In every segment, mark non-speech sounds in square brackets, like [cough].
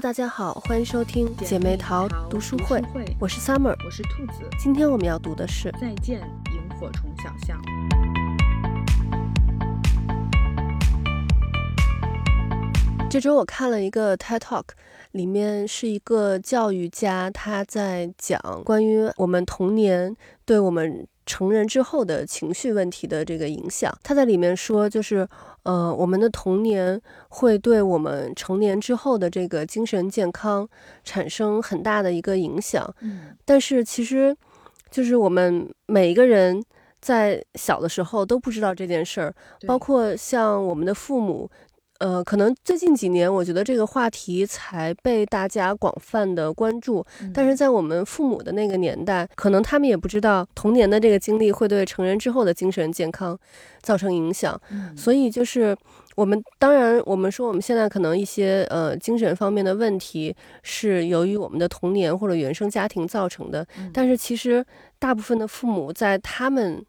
Hello，大家好，欢迎收听姐妹淘读书会，我是 Summer，我是兔子。今天我们要读的是《再见，萤火虫小象》。这周我看了一个 TED Talk，里面是一个教育家，他在讲关于我们童年对我们。成人之后的情绪问题的这个影响，他在里面说，就是呃，我们的童年会对我们成年之后的这个精神健康产生很大的一个影响。嗯，但是其实，就是我们每一个人在小的时候都不知道这件事儿，包括像我们的父母。呃，可能最近几年，我觉得这个话题才被大家广泛的关注。但是在我们父母的那个年代，可能他们也不知道童年的这个经历会对成人之后的精神健康造成影响。所以就是我们当然，我们说我们现在可能一些呃精神方面的问题是由于我们的童年或者原生家庭造成的。但是其实大部分的父母在他们。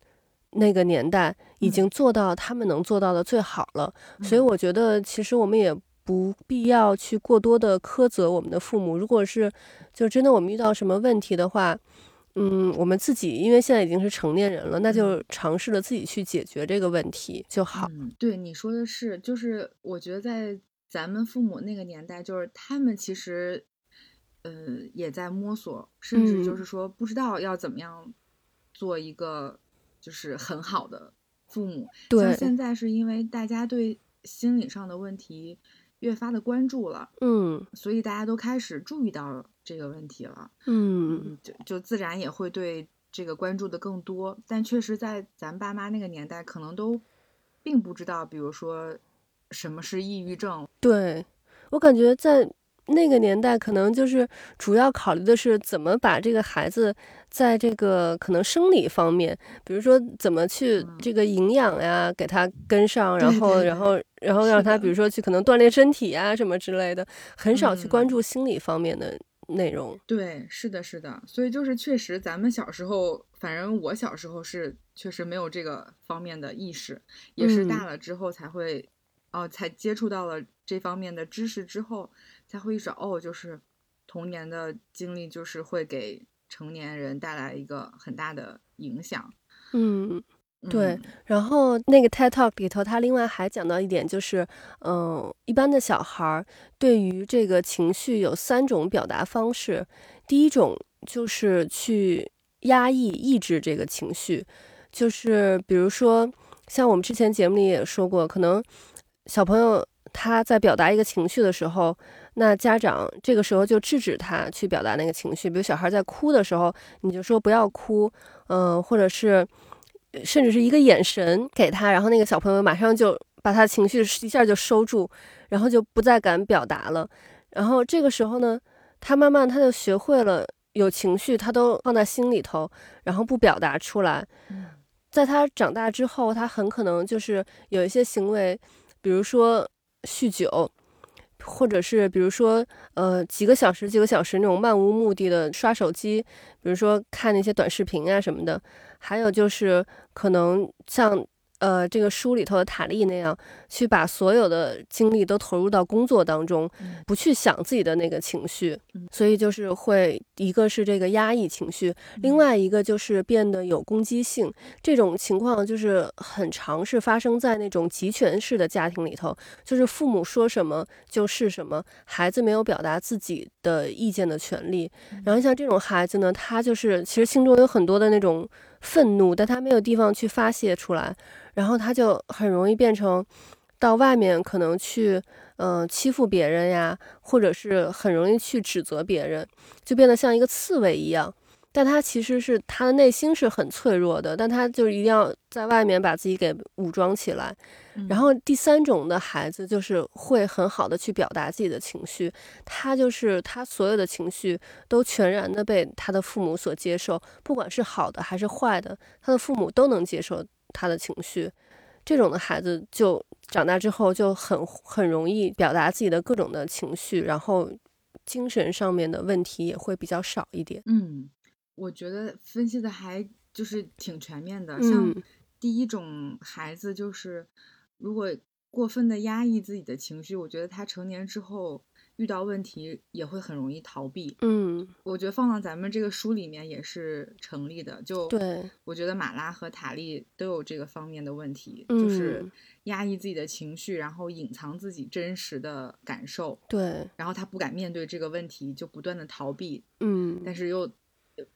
那个年代已经做到他们能做到的最好了，所以我觉得其实我们也不必要去过多的苛责我们的父母。如果是就真的我们遇到什么问题的话，嗯，我们自己因为现在已经是成年人了，那就尝试着自己去解决这个问题就好。对你说的是，就是我觉得在咱们父母那个年代，就是他们其实呃也在摸索，甚至就是说不知道要怎么样做一个。就是很好的父母，像现在是因为大家对心理上的问题越发的关注了，嗯，所以大家都开始注意到这个问题了，嗯，就就自然也会对这个关注的更多。但确实，在咱爸妈那个年代，可能都并不知道，比如说什么是抑郁症。对我感觉在。那个年代可能就是主要考虑的是怎么把这个孩子在这个可能生理方面，比如说怎么去这个营养呀给他跟上，然后然后然后让他比如说去可能锻炼身体啊什么之类的，很少去关注心理方面的内容。对，是的，是的。所以就是确实，咱们小时候，反正我小时候是确实没有这个方面的意识，也是大了之后才会，哦，才接触到了这方面的知识之后。才会意识到哦，就是童年的经历，就是会给成年人带来一个很大的影响。嗯，对。然后那个 TED Talk 里头，他另外还讲到一点，就是嗯，一般的小孩对于这个情绪有三种表达方式。第一种就是去压抑、抑制这个情绪，就是比如说像我们之前节目里也说过，可能小朋友他在表达一个情绪的时候。那家长这个时候就制止他去表达那个情绪，比如小孩在哭的时候，你就说不要哭，嗯，或者是甚至是一个眼神给他，然后那个小朋友马上就把他情绪一下就收住，然后就不再敢表达了。然后这个时候呢，他慢慢他就学会了有情绪他都放在心里头，然后不表达出来。在他长大之后，他很可能就是有一些行为，比如说酗酒。或者是比如说，呃，几个小时、几个小时那种漫无目的的刷手机，比如说看那些短视频啊什么的，还有就是可能像。呃，这个书里头的塔利那样，去把所有的精力都投入到工作当中，不去想自己的那个情绪，所以就是会一个是这个压抑情绪，另外一个就是变得有攻击性。这种情况就是很常是发生在那种集权式的家庭里头，就是父母说什么就是什么，孩子没有表达自己的意见的权利。然后像这种孩子呢，他就是其实心中有很多的那种愤怒，但他没有地方去发泄出来。然后他就很容易变成，到外面可能去，嗯，欺负别人呀，或者是很容易去指责别人，就变得像一个刺猬一样。但他其实是他的内心是很脆弱的，但他就是一定要在外面把自己给武装起来。然后第三种的孩子就是会很好的去表达自己的情绪，他就是他所有的情绪都全然的被他的父母所接受，不管是好的还是坏的，他的父母都能接受。他的情绪，这种的孩子就长大之后就很很容易表达自己的各种的情绪，然后精神上面的问题也会比较少一点。嗯，我觉得分析的还就是挺全面的。像第一种孩子，就是如果过分的压抑自己的情绪，我觉得他成年之后。遇到问题也会很容易逃避。嗯，我觉得放到咱们这个书里面也是成立的。就对，我觉得马拉和塔利都有这个方面的问题，就是压抑自己的情绪，然后隐藏自己真实的感受。对，然后他不敢面对这个问题，就不断的逃避。嗯，但是又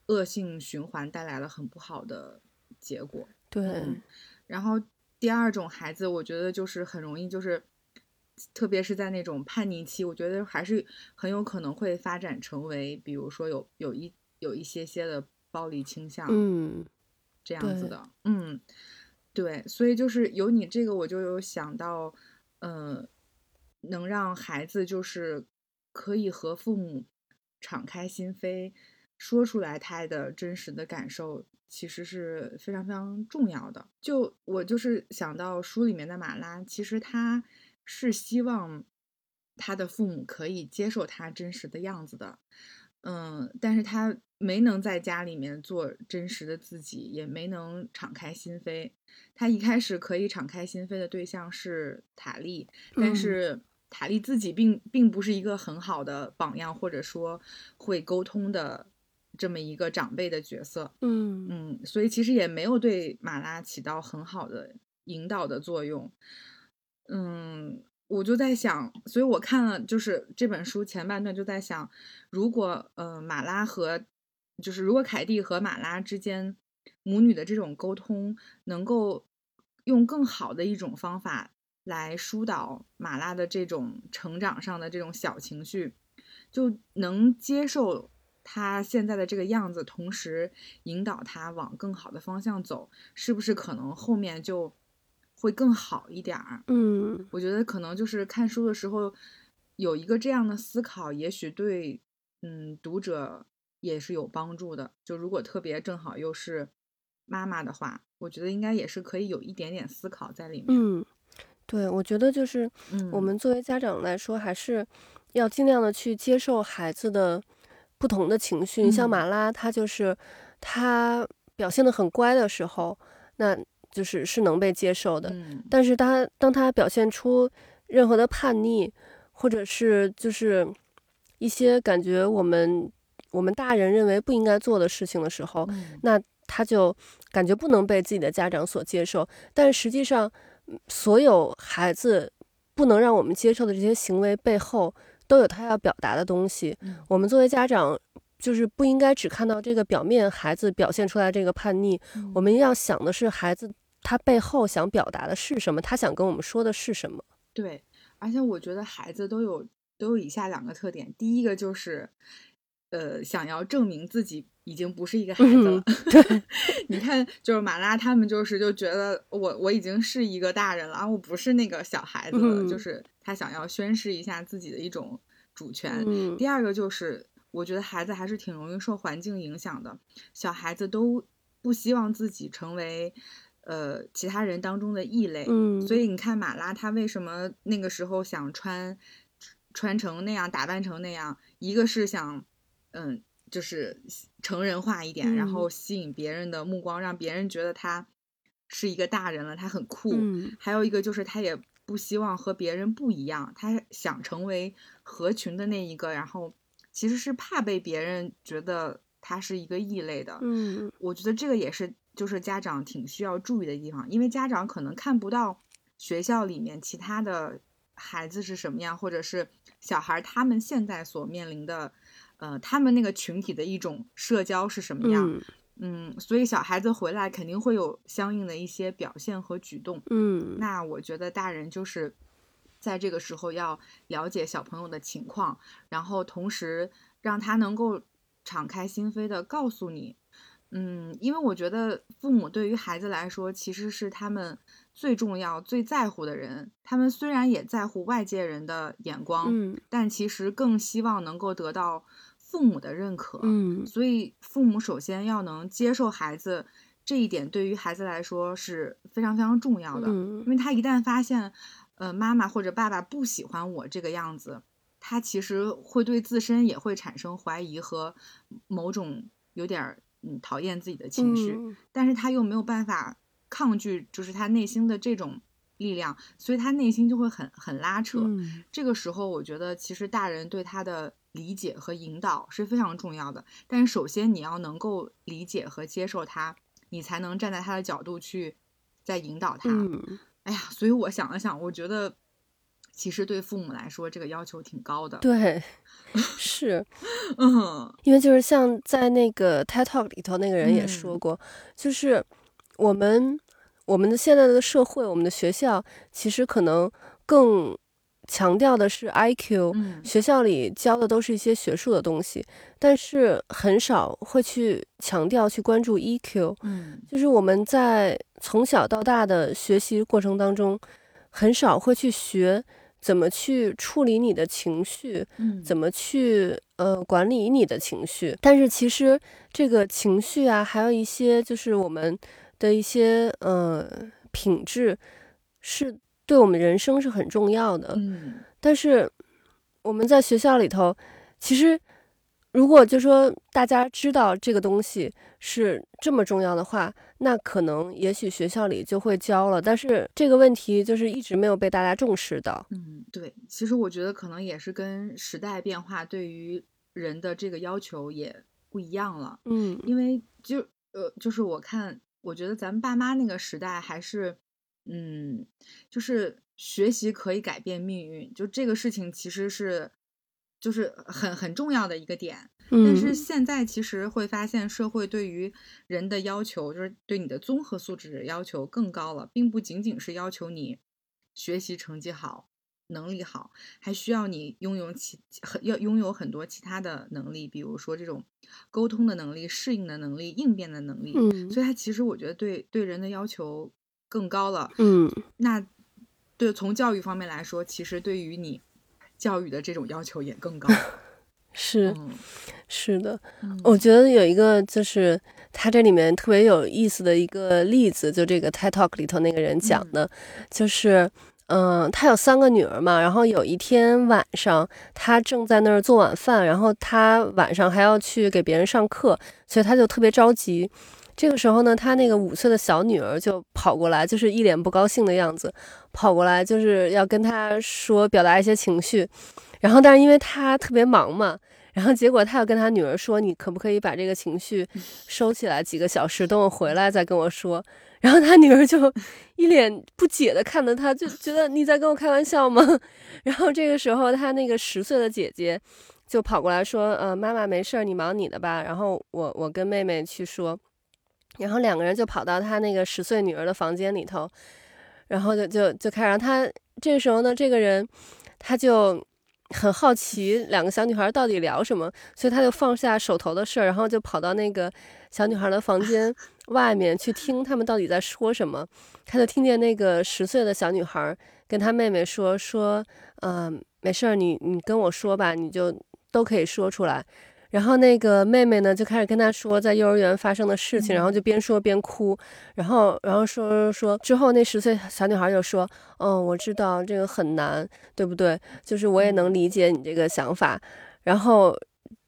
恶性循环，带来了很不好的结果。对，然后第二种孩子，我觉得就是很容易就是。特别是在那种叛逆期，我觉得还是很有可能会发展成为，比如说有有一有一些些的暴力倾向，嗯，这样子的，嗯，对，所以就是有你这个，我就有想到，呃，能让孩子就是可以和父母敞开心扉，说出来他的真实的感受，其实是非常非常重要的。就我就是想到书里面的马拉，其实他。是希望他的父母可以接受他真实的样子的，嗯，但是他没能在家里面做真实的自己，也没能敞开心扉。他一开始可以敞开心扉的对象是塔莉，但是塔莉自己并并不是一个很好的榜样，或者说会沟通的这么一个长辈的角色，嗯嗯，所以其实也没有对马拉起到很好的引导的作用。嗯，我就在想，所以我看了就是这本书前半段，就在想，如果呃马拉和就是如果凯蒂和马拉之间母女的这种沟通，能够用更好的一种方法来疏导马拉的这种成长上的这种小情绪，就能接受他现在的这个样子，同时引导他往更好的方向走，是不是可能后面就。会更好一点儿，嗯，我觉得可能就是看书的时候有一个这样的思考，也许对，嗯，读者也是有帮助的。就如果特别正好又是妈妈的话，我觉得应该也是可以有一点点思考在里面。嗯，对，我觉得就是我们作为家长来说，还是要尽量的去接受孩子的不同的情绪。你像马拉，他就是他表现的很乖的时候，那。就是是能被接受的，但是他当他表现出任何的叛逆，或者是就是一些感觉我们我们大人认为不应该做的事情的时候，那他就感觉不能被自己的家长所接受。但实际上，所有孩子不能让我们接受的这些行为背后，都有他要表达的东西。我们作为家长。就是不应该只看到这个表面，孩子表现出来这个叛逆，我们要想的是孩子他背后想表达的是什么，他想跟我们说的是什么。对，而且我觉得孩子都有都有以下两个特点，第一个就是，呃，想要证明自己已经不是一个孩子了。对，[laughs] 你看，就是马拉他们就是就觉得我我已经是一个大人了，我不是那个小孩子了，就是他想要宣示一下自己的一种主权。第二个就是。我觉得孩子还是挺容易受环境影响的，小孩子都不希望自己成为，呃，其他人当中的异类。嗯，所以你看马拉他为什么那个时候想穿，穿成那样，打扮成那样，一个是想，嗯，就是成人化一点，然后吸引别人的目光，让别人觉得他是一个大人了，他很酷。嗯，还有一个就是他也不希望和别人不一样，他想成为合群的那一个，然后。其实是怕被别人觉得他是一个异类的，嗯，我觉得这个也是就是家长挺需要注意的地方，因为家长可能看不到学校里面其他的孩子是什么样，或者是小孩他们现在所面临的，呃，他们那个群体的一种社交是什么样，嗯，所以小孩子回来肯定会有相应的一些表现和举动，嗯，那我觉得大人就是。在这个时候要了解小朋友的情况，然后同时让他能够敞开心扉的告诉你，嗯，因为我觉得父母对于孩子来说其实是他们最重要、最在乎的人。他们虽然也在乎外界人的眼光，嗯，但其实更希望能够得到父母的认可，嗯。所以父母首先要能接受孩子这一点，对于孩子来说是非常非常重要的，因为他一旦发现。呃，妈妈或者爸爸不喜欢我这个样子，他其实会对自身也会产生怀疑和某种有点嗯讨厌自己的情绪，但是他又没有办法抗拒，就是他内心的这种力量，所以他内心就会很很拉扯。嗯这个时候，我觉得其实大人对他的理解和引导是非常重要的。但是首先你要能够理解和接受他，你才能站在他的角度去再引导他。嗯，哎呀，所以我想了想，我觉得其实对父母来说，这个要求挺高的。对，[laughs] 是嗯因为就是像在那个 TED Talk 里头那个人也嗯说过，就是我们我们的现在的社会，我们的学校其实可能更强调的是 IQ，嗯学校里教的都是一些学术的东西，但是很少会去强调去关注 EQ。嗯就是我们在从小到大的学习过程当中，很少会去学怎么去处理你的情绪，嗯，怎么去呃管理你的情绪。但是其实这个情绪啊，还有一些就是我们的一些呃品质，是对我们人生是很重要的。嗯但是我们在学校里头，其实如果就说大家知道这个东西是这么重要的话，那可能也许学校里就会教了。但是这个问题就是一直没有被大家重视到。嗯，对，其实我觉得可能也是跟时代变化对于人的这个要求也不一样了。嗯因为就呃，就是我看，我觉得咱们爸妈那个时代还是，嗯，就是学习可以改变命运，就这个事情其实是就是很很重要的一个点。但是嗯现在其实会发现，社会对于人的要求，就是对你的综合素质要求更高了，并不仅仅是要求你学习成绩好、能力好，还需要你拥有其很要拥有很多其他的能力，比如说这种沟通的能力、适应的能力、应变的能力。嗯所以它其实我觉得对对人的要求更高了。嗯那对从教育方面来说，其实对于你教育的这种要求也更高。[laughs] 是嗯是的，嗯我觉得有一个就是他这里面特别有意思的一个例子，就这个 TED Talk 里头那个人讲的，就是。嗯，他有三个女儿嘛，然后有一天晚上，他正在那儿做晚饭，然后他晚上还要去给别人上课，所以他就特别着急。这个时候呢，他那个五岁的小女儿就跑过来，就是一脸不高兴的样子，跑过来就是要跟他说表达一些情绪。然后，但是因为他特别忙嘛，然后结果他要跟他女儿说：“你可不可以把这个情绪收起来几个小时，等我回来再跟我说。”然后他女儿就一脸不解的看着他，就觉得你在跟我开玩笑吗？[laughs] 然后这个时候，他那个十岁的姐姐就跑过来说：“呃，妈妈没事儿，你忙你的吧。”然后我我跟妹妹去说，然后两个人就跑到他那个十岁女儿的房间里头，然后就就就开始让他这个时候呢，这个人他就很好奇两个小女孩到底聊什么，所以他就放下手头的事儿，然后就跑到那个小女孩的房间 [laughs] 外面去听他们到底在说什么。他就听见那个十岁的小女孩跟她妹妹说说，嗯、没事儿，你你跟我说吧，你就都可以说出来。然后那个妹妹呢，就开始跟他说在幼儿园发生的事情，然后就边说边哭，然后然后说说说之后，那十岁小女孩就说：“嗯，我知道这个很难，对不对？就是我也能理解你这个想法。”然后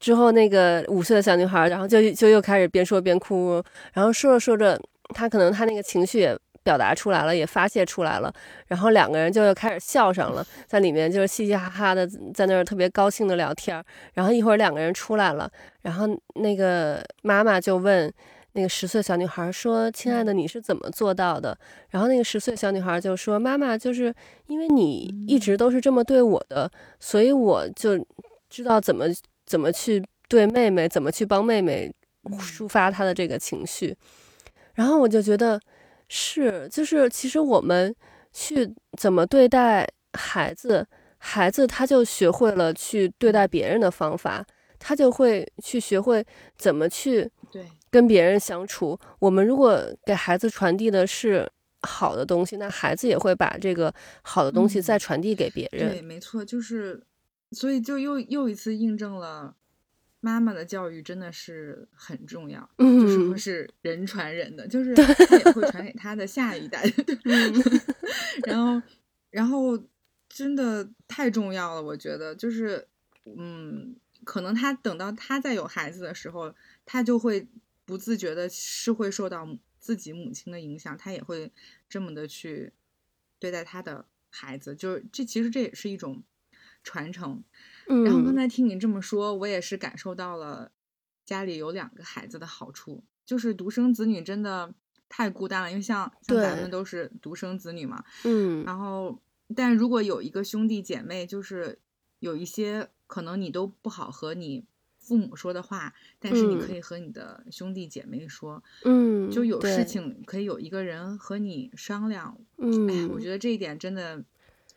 之后那个五岁的小女孩，然后就就又开始边说边哭，然后说着说着，她可能她那个情绪也表达出来了，也发泄出来了，然后两个人就又开始笑上了，在里面就是嘻嘻哈哈的在那儿特别高兴的聊天儿。然后一会儿两个人出来了，然后那个妈妈就问那个十岁小女孩说：“亲爱的，你是怎么做到的？”然后那个十岁小女孩就说：“妈妈，就是因为你一直都是这么对我的，所以我就知道怎么怎么去对妹妹，怎么去帮妹妹抒发她的这个情绪。”然后我就觉得是，就是其实我们去怎么对待孩子，孩子他就学会了去对待别人的方法，他就会去学会怎么去对，跟别人相处。我们如果给孩子传递的是好的东西，那孩子也会把这个好的东西嗯再传递给别人。对，没错，就是，所以就又又一次印证了妈妈的教育真的是很重要，就是说嗯是人传人的，就是他也会传给他的下一代，[laughs] 嗯然后，然后真的太重要了，我觉得就是，嗯，可能他等到他再有孩子的时候，他就会不自觉的是会受到自己母亲的影响，他也会这么的去对待他的孩子，就是这其实这也是一种传承。嗯，然后刚才听你这么说，我也是感受到了家里有两个孩子的好处，就是独生子女真的太孤单了，因为像像咱们都是独生子女嘛，嗯，然后但如果有一个兄弟姐妹，就是有一些可能你都不好和你父母说的话，但是你可以和你的兄弟姐妹说，嗯，就有事情可以有一个人和你商量，嗯，哎，我觉得这一点真的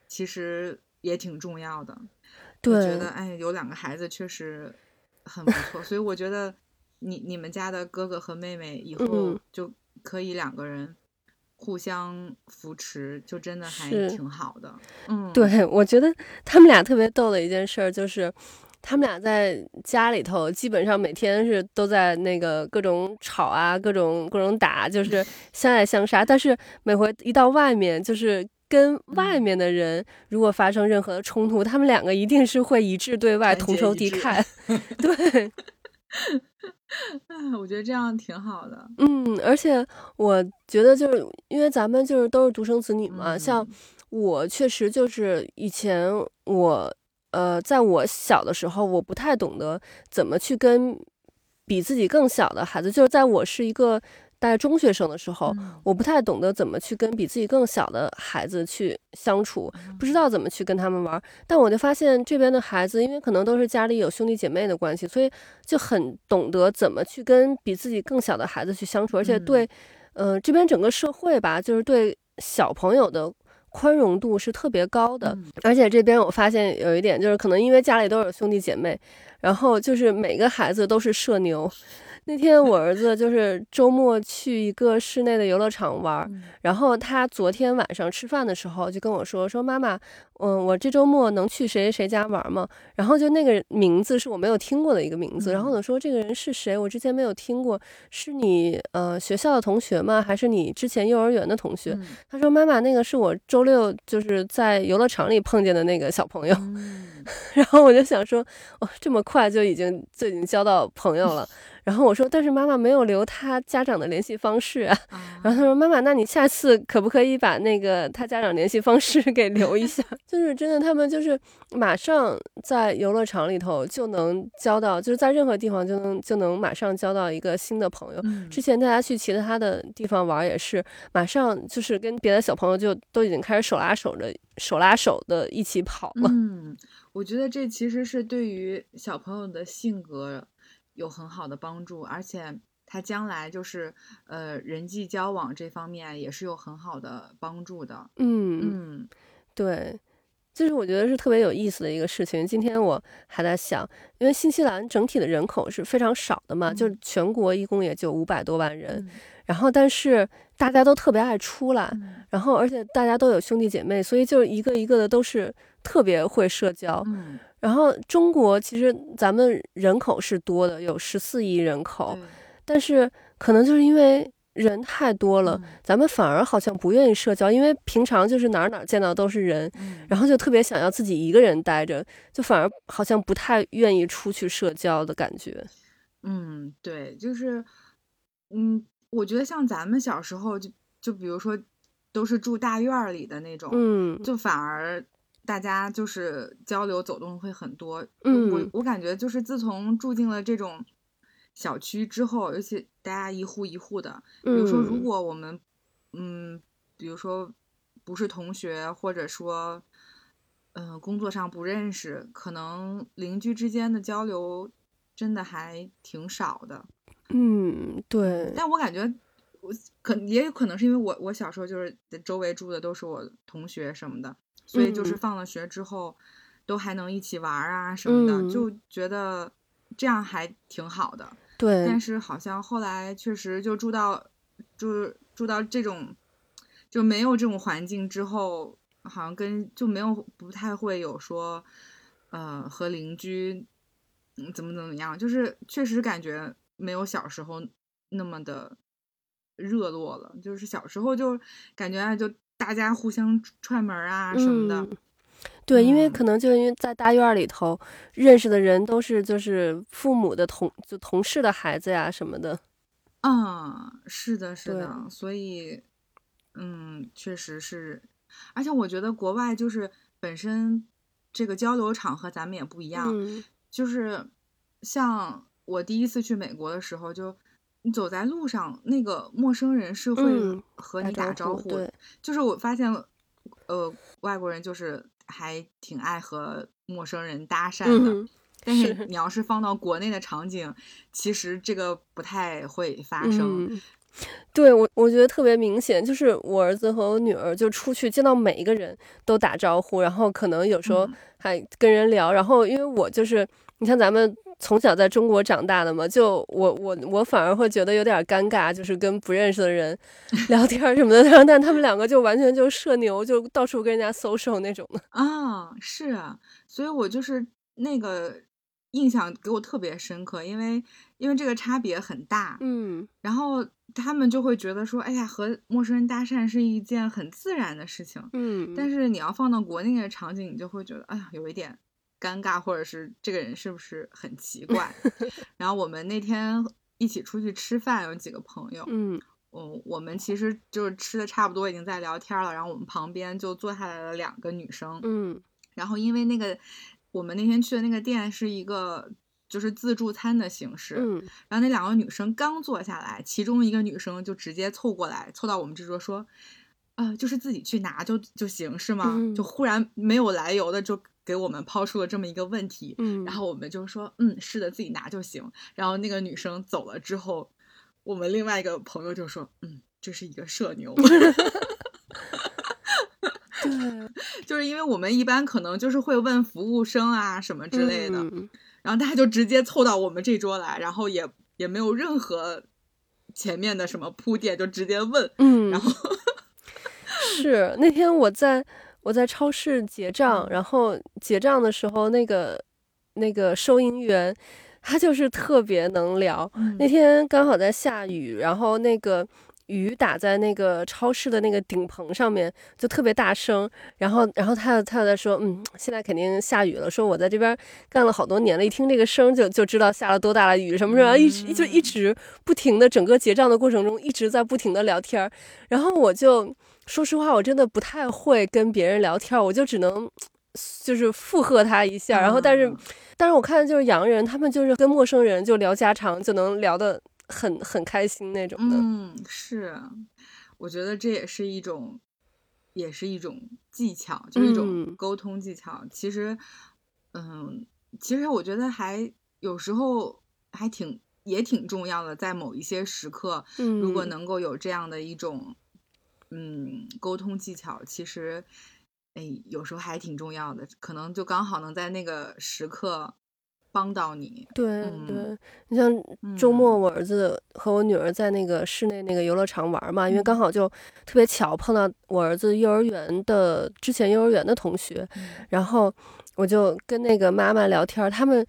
其实也挺重要的。对，觉得哎，有两个孩子确实很不错，所以我觉得你你们家的哥哥和妹妹以后就可以两个人互相扶持，就真的还挺好的。嗯，对，我觉得他们俩特别逗的一件事就是，他们俩在家里头基本上每天是都在那个各种吵啊，各种各种打，就是相爱相杀，但是每回一到外面就是。跟外面的人如果发生任何的冲突，他们两个一定是会一致对外，同仇敌忾。[laughs] 对，[laughs] 我觉得这样挺好的。嗯，而且我觉得就是因为咱们就是都是独生子女嘛，像我确实就是以前我呃，在我小的时候，我不太懂得怎么去跟比自己更小的孩子，就是在我是一个。大概中学生的时候，我不太懂得怎么去跟比自己更小的孩子去相处，不知道怎么去跟他们玩。但我就发现这边的孩子，因为可能都是家里有兄弟姐妹的关系，所以就很懂得怎么去跟比自己更小的孩子去相处，而且对，呃，这边整个社会吧，就是对小朋友的宽容度是特别高的。而且这边我发现有一点，就是可能因为家里都有兄弟姐妹，然后就是每个孩子都是社牛。那天我儿子就是周末去一个室内的游乐场玩，然后他昨天晚上吃饭的时候就跟我说说妈妈，嗯，我这周末能去谁谁家玩吗？然后就那个名字是我没有听过的一个名字，然后我说这个人是谁？我之前没有听过，是你呃学校的同学吗？还是你之前幼儿园的同学？他说妈妈，那个是我周六就是在游乐场里碰见的那个小朋友。[laughs] 然后我就想说，哦，这么快就已经就已经交到朋友了。[laughs] 然后我说，但是妈妈没有留他家长的联系方式啊。然后他说，妈妈，那你下次可不可以把那个他家长联系方式给留一下？[laughs] 就是真的，他们就是马上在游乐场里头就能交到，就是在任何地方就能就能马上交到一个新的朋友。之前大家去其他的地方玩也是，马上就是跟别的小朋友就都已经开始手拉手的手拉手的一起跑了。嗯，我觉得这其实是对于小朋友的性格。有很好的帮助，而且他将来就是呃人际交往这方面也是有很好的帮助的。嗯嗯，对，就是我觉得是特别有意思的一个事情。今天我还在想，因为新西兰整体的人口是非常少的嘛，就是全国一共也就五百多万人，然后但是大家都特别爱出来，然后而且大家都有兄弟姐妹，所以就是一个一个的都是特别会社交。嗯。然后中国其实咱们人口是多的，有十四亿人口，但是可能就是因为人太多了，咱们反而好像不愿意社交，因为平常就是哪儿哪儿见到都是人，然后就特别想要自己一个人待着，就反而好像不太愿意出去社交的感觉。嗯，对，就是，嗯，我觉得像咱们小时候就就比如说都是住大院里的那种，嗯，就反而。大家就是交流走动会很多，嗯，我我感觉就是自从住进了这种小区之后，尤其大家一户一户的，比如说如果我们，嗯，比如说不是同学，或者说，嗯，工作上不认识，可能邻居之间的交流真的还挺少的，嗯，对。但我感觉我可也有可能是因为我我小时候就是周围住的都是我同学什么的。所以就是放了学之后，都还能一起玩啊什么的，就觉得这样还挺好的。对。但是好像后来确实就住到，就是住到这种，就没有这种环境之后，好像跟就没有不太会有说，呃，和邻居，嗯，怎么怎么样，就是确实感觉没有小时候那么的热络了。就是小时候就感觉就。大家互相串门啊什么的，对，因为可能就因为在大院里头认识的人都是就是父母的同就同事的孩子呀什么的。嗯，是的，是的，所以，嗯，确实是。而且我觉得国外就是本身这个交流场和咱们也不一样，嗯。就是像我第一次去美国的时候，就你走在路上，那个陌生人是会嗯和你打招呼，对，就是我发现，呃，外国人就是还挺爱和陌生人搭讪的。嗯但是是你要是放到国内的场景，其实这个不太会发生。嗯，对我我觉得特别明显，就是我儿子和我女儿就出去见到每一个人都打招呼，然后可能有时候嗯还跟人聊，然后因为我就是你像咱们。从小在中国长大的嘛，就我我我反而会觉得有点尴尬，就是跟不认识的人 [laughs] 聊天什么的，然后但他们两个就完全就社牛，就到处跟人家 social 那种的。啊，是啊，所以我就是那个印象给我特别深刻，因为因为这个差别很大，嗯然后他们就会觉得说，哎呀，和陌生人搭讪是一件很自然的事情。嗯，但是你要放到国内的场景，你就会觉得，哎呀，有一点尴尬，或者是这个人是不是很奇怪？[laughs] 然后我们那天一起出去吃饭，有几个朋友，嗯嗯，我们其实就是吃的差不多，已经在聊天了。然后我们旁边就坐下来了两个女生，嗯然后因为那个我们那天去的那个店是一个就是自助餐的形式，嗯然后那两个女生刚坐下来，其中一个女生就直接凑过来，凑到我们这桌说：“呃，就是自己去拿就就行是吗？”嗯就忽然没有来由的就给我们抛出了这么一个问题，嗯，然后我们就说：“嗯，是的，自己拿就行。”然后那个女生走了之后，我们另外一个朋友就说：“嗯，这是一个社牛。[laughs] ”对就是因为我们一般可能就是会问服务生啊什么之类的，嗯然后大家就直接凑到我们这桌来，然后也也没有任何前面的什么铺垫，就直接问，嗯，然后是那天我在我在超市结账，然后结账的时候，那个那个收银员他就是特别能聊。那天刚好在下雨，然后那个雨打在那个超市的那个顶棚上面，就特别大声。然后，然后他他又在说，嗯，现在肯定下雨了。说我在这边干了好多年了，一听这个声就就知道下了多大的雨，什么什么，一直就一直不停的，整个结账的过程中一直在不停的聊天儿。然后我就说实话，我真的不太会跟别人聊天，我就只能。就是附和他一下，然后但是，嗯但是我看就是洋人，他们就是跟陌生人就聊家常，就能聊得很很开心那种的。嗯，是，我觉得这也是一种，也是一种技巧，就是一种嗯沟通技巧。其实，嗯，其实我觉得还有时候还挺也挺重要的，在某一些时刻，嗯，如果能够有这样的一种，嗯，沟通技巧，其实，哎，有时候还挺重要的，可能就刚好能在那个时刻帮到你。对嗯。对，你像周嗯。末我儿子和我女儿在那个室内那个游乐场玩嘛，因为嗯。刚好就特别巧碰到我儿子幼儿园的之前幼儿园的同学，嗯。然后我就跟那个妈妈聊天，他们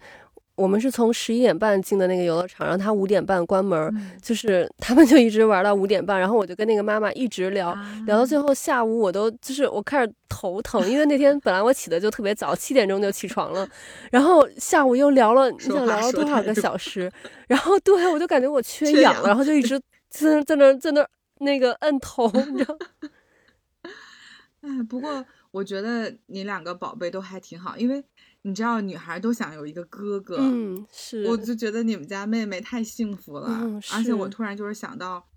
我们是从十一点半进的那个游乐场，然后他五点半关门，嗯 [laughs] 就是他们就一直玩到五点半，然后我就跟那个妈妈一直聊，聊到最后，下午我都就是我开始头疼，因为那天本来我起的就特别早，七点钟就起床了，然后下午又聊了，你想聊了多少个小时，然后对我就感觉我缺缺氧，氧然后就一直 [laughs] 在那在那在那那个摁头，你知道？[laughs] 哎，不过我觉得你两个宝贝都还挺好，因为你知道，女孩都想有一个哥哥。嗯，是，我就觉得你们家妹妹太幸福了，嗯而且我突然就是想到，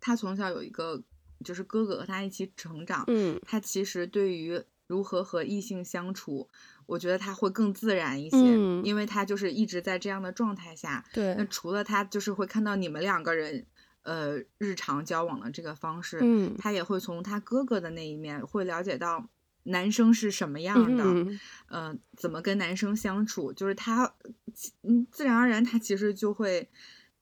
她从小有一个就是哥哥和她一起成长，嗯她其实对于如何和异性相处，我觉得她会更自然一些，嗯因为她就是一直在这样的状态下。对那，除了她就是会看到你们两个人，呃，日常交往的这个方式，嗯她也会从她哥哥的那一面会了解到男生是什么样的，嗯呃，怎么跟男生相处，就是他，嗯，自然而然他其实就会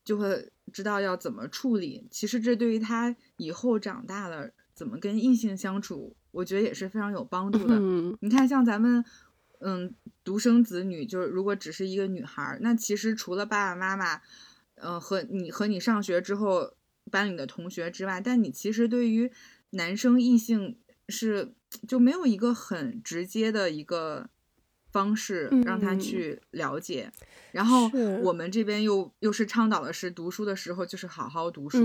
就会知道要怎么处理。其实这对于他以后长大了怎么跟异性相处，我觉得也是非常有帮助的。嗯你看，像咱们，嗯，独生子女，就是如果只是一个女孩儿，那其实除了爸爸妈妈，呃，和你和你上学之后班里的同学之外，但你其实对于男生异性是就没有一个很直接的一个方式让他去了解。然后我们这边又又是倡导的是读书的时候就是好好读书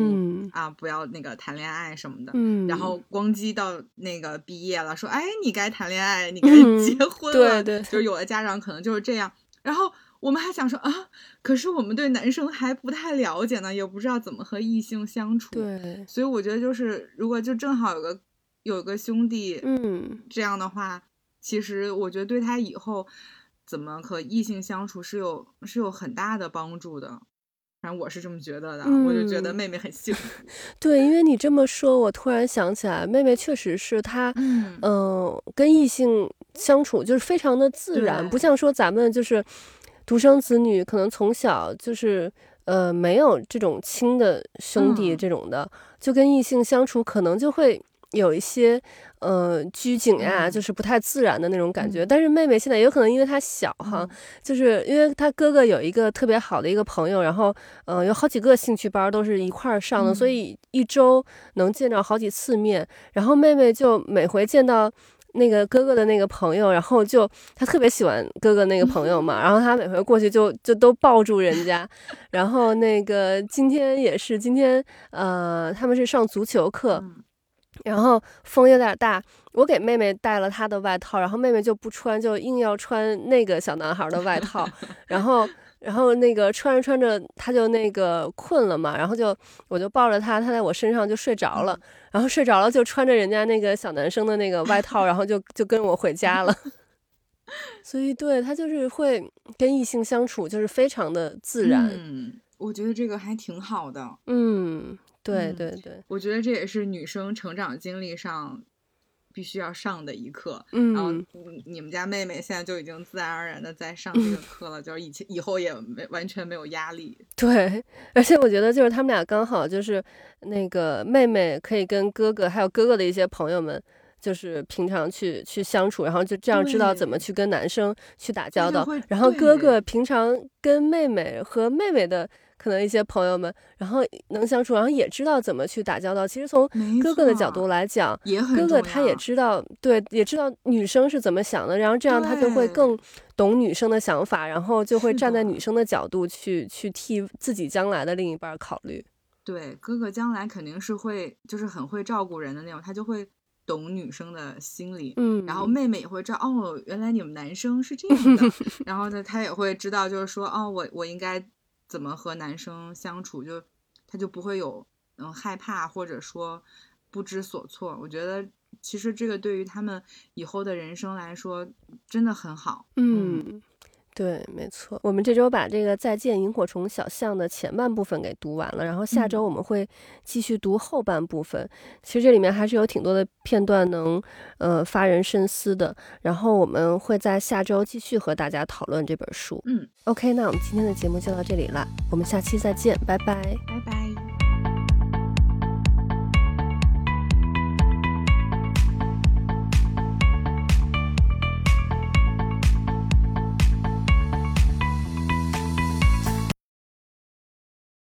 啊，不要那个谈恋爱什么的。然后光机到那个毕业了，说哎，你该谈恋爱，你 [laughs] 该结婚了。对对，就有的家长可能就是这样。然后我们还想说啊，可是我们对男生还不太了解呢，也不知道怎么和异性相处。对，所以我觉得就是如果就正好有个有个兄弟，嗯，这样的话，其实我觉得对他以后。怎么和异性相处是有是有很大的帮助的，反正我是这么觉得的。我就觉得妹妹很幸福。[laughs] 对，因为你这么说，我突然想起来，妹妹确实是她，嗯，跟异性相处就是非常的自然，不像说咱们就是独生子女，可能从小就是呃没有这种亲的兄弟这种的，就跟异性相处可能就会。有一些，呃，拘谨呀，就是不太自然的那种感觉。但是妹妹现在有可能因为她小哈，就是因为她哥哥有一个特别好的一个朋友，然后，呃，有好几个兴趣班都是一块儿上的，所以一周能见着好几次面。然后妹妹就每回见到那个哥哥的那个朋友，然后就她特别喜欢哥哥那个朋友嘛，然后她每回过去就就都抱住人家。然后那个今天也是，今天呃，他们是上足球课。然后风有点大，我给妹妹带了她的外套，然后妹妹就不穿，就硬要穿那个小男孩的外套。[laughs] 然后，然后那个穿着穿着，她就那个困了嘛，然后就我就抱着她，她在我身上就睡着了。然后睡着了就穿着人家那个小男生的那个外套，然后就就跟我回家了。[laughs] 所以，对她就是会跟异性相处，就是非常的自然。嗯，我觉得这个还挺好的。嗯。对对对，我觉得这也是女生成长经历上必须要上的一课。嗯，然后你们家妹妹现在就已经自然而然的在上这个课了，就是以前以后也没完全没有压力。对，而且我觉得就是他们俩刚好就是那个妹妹可以跟哥哥还有哥哥的一些朋友们，就是平常去去相处，然后就这样知道怎么去跟男生去打交道。然后哥哥平常跟妹妹和妹妹的。可能一些朋友们，然后能相处，然后也知道怎么去打交道。其实从哥哥的角度来讲，哥哥他也知道，对，也知道女生是怎么想的，然后这样他就会更懂女生的想法，然后就会站在女生的角度去去替自己将来的另一半考虑。对，哥哥将来肯定是会，就是很会照顾人的那种，他就会懂女生的心理。嗯，然后妹妹也会知道，哦，原来你们男生是这样的。[laughs] 然后呢，他也会知道，就是说，哦，我我应该。怎么和男生相处，就他就不会有嗯害怕或者说不知所措。我觉得其实这个对于他们以后的人生来说真的很好。嗯。对，没错。我们这周把这个《再见萤火虫小巷》的前半部分给读完了，然后下周我们会继续读后半部分。其实这里面还是有挺多的片段能，呃，发人深思的。然后我们会在下周继续和大家讨论这本书。嗯，OK，那我们今天的节目就到这里了，我们下期再见，拜拜，拜拜。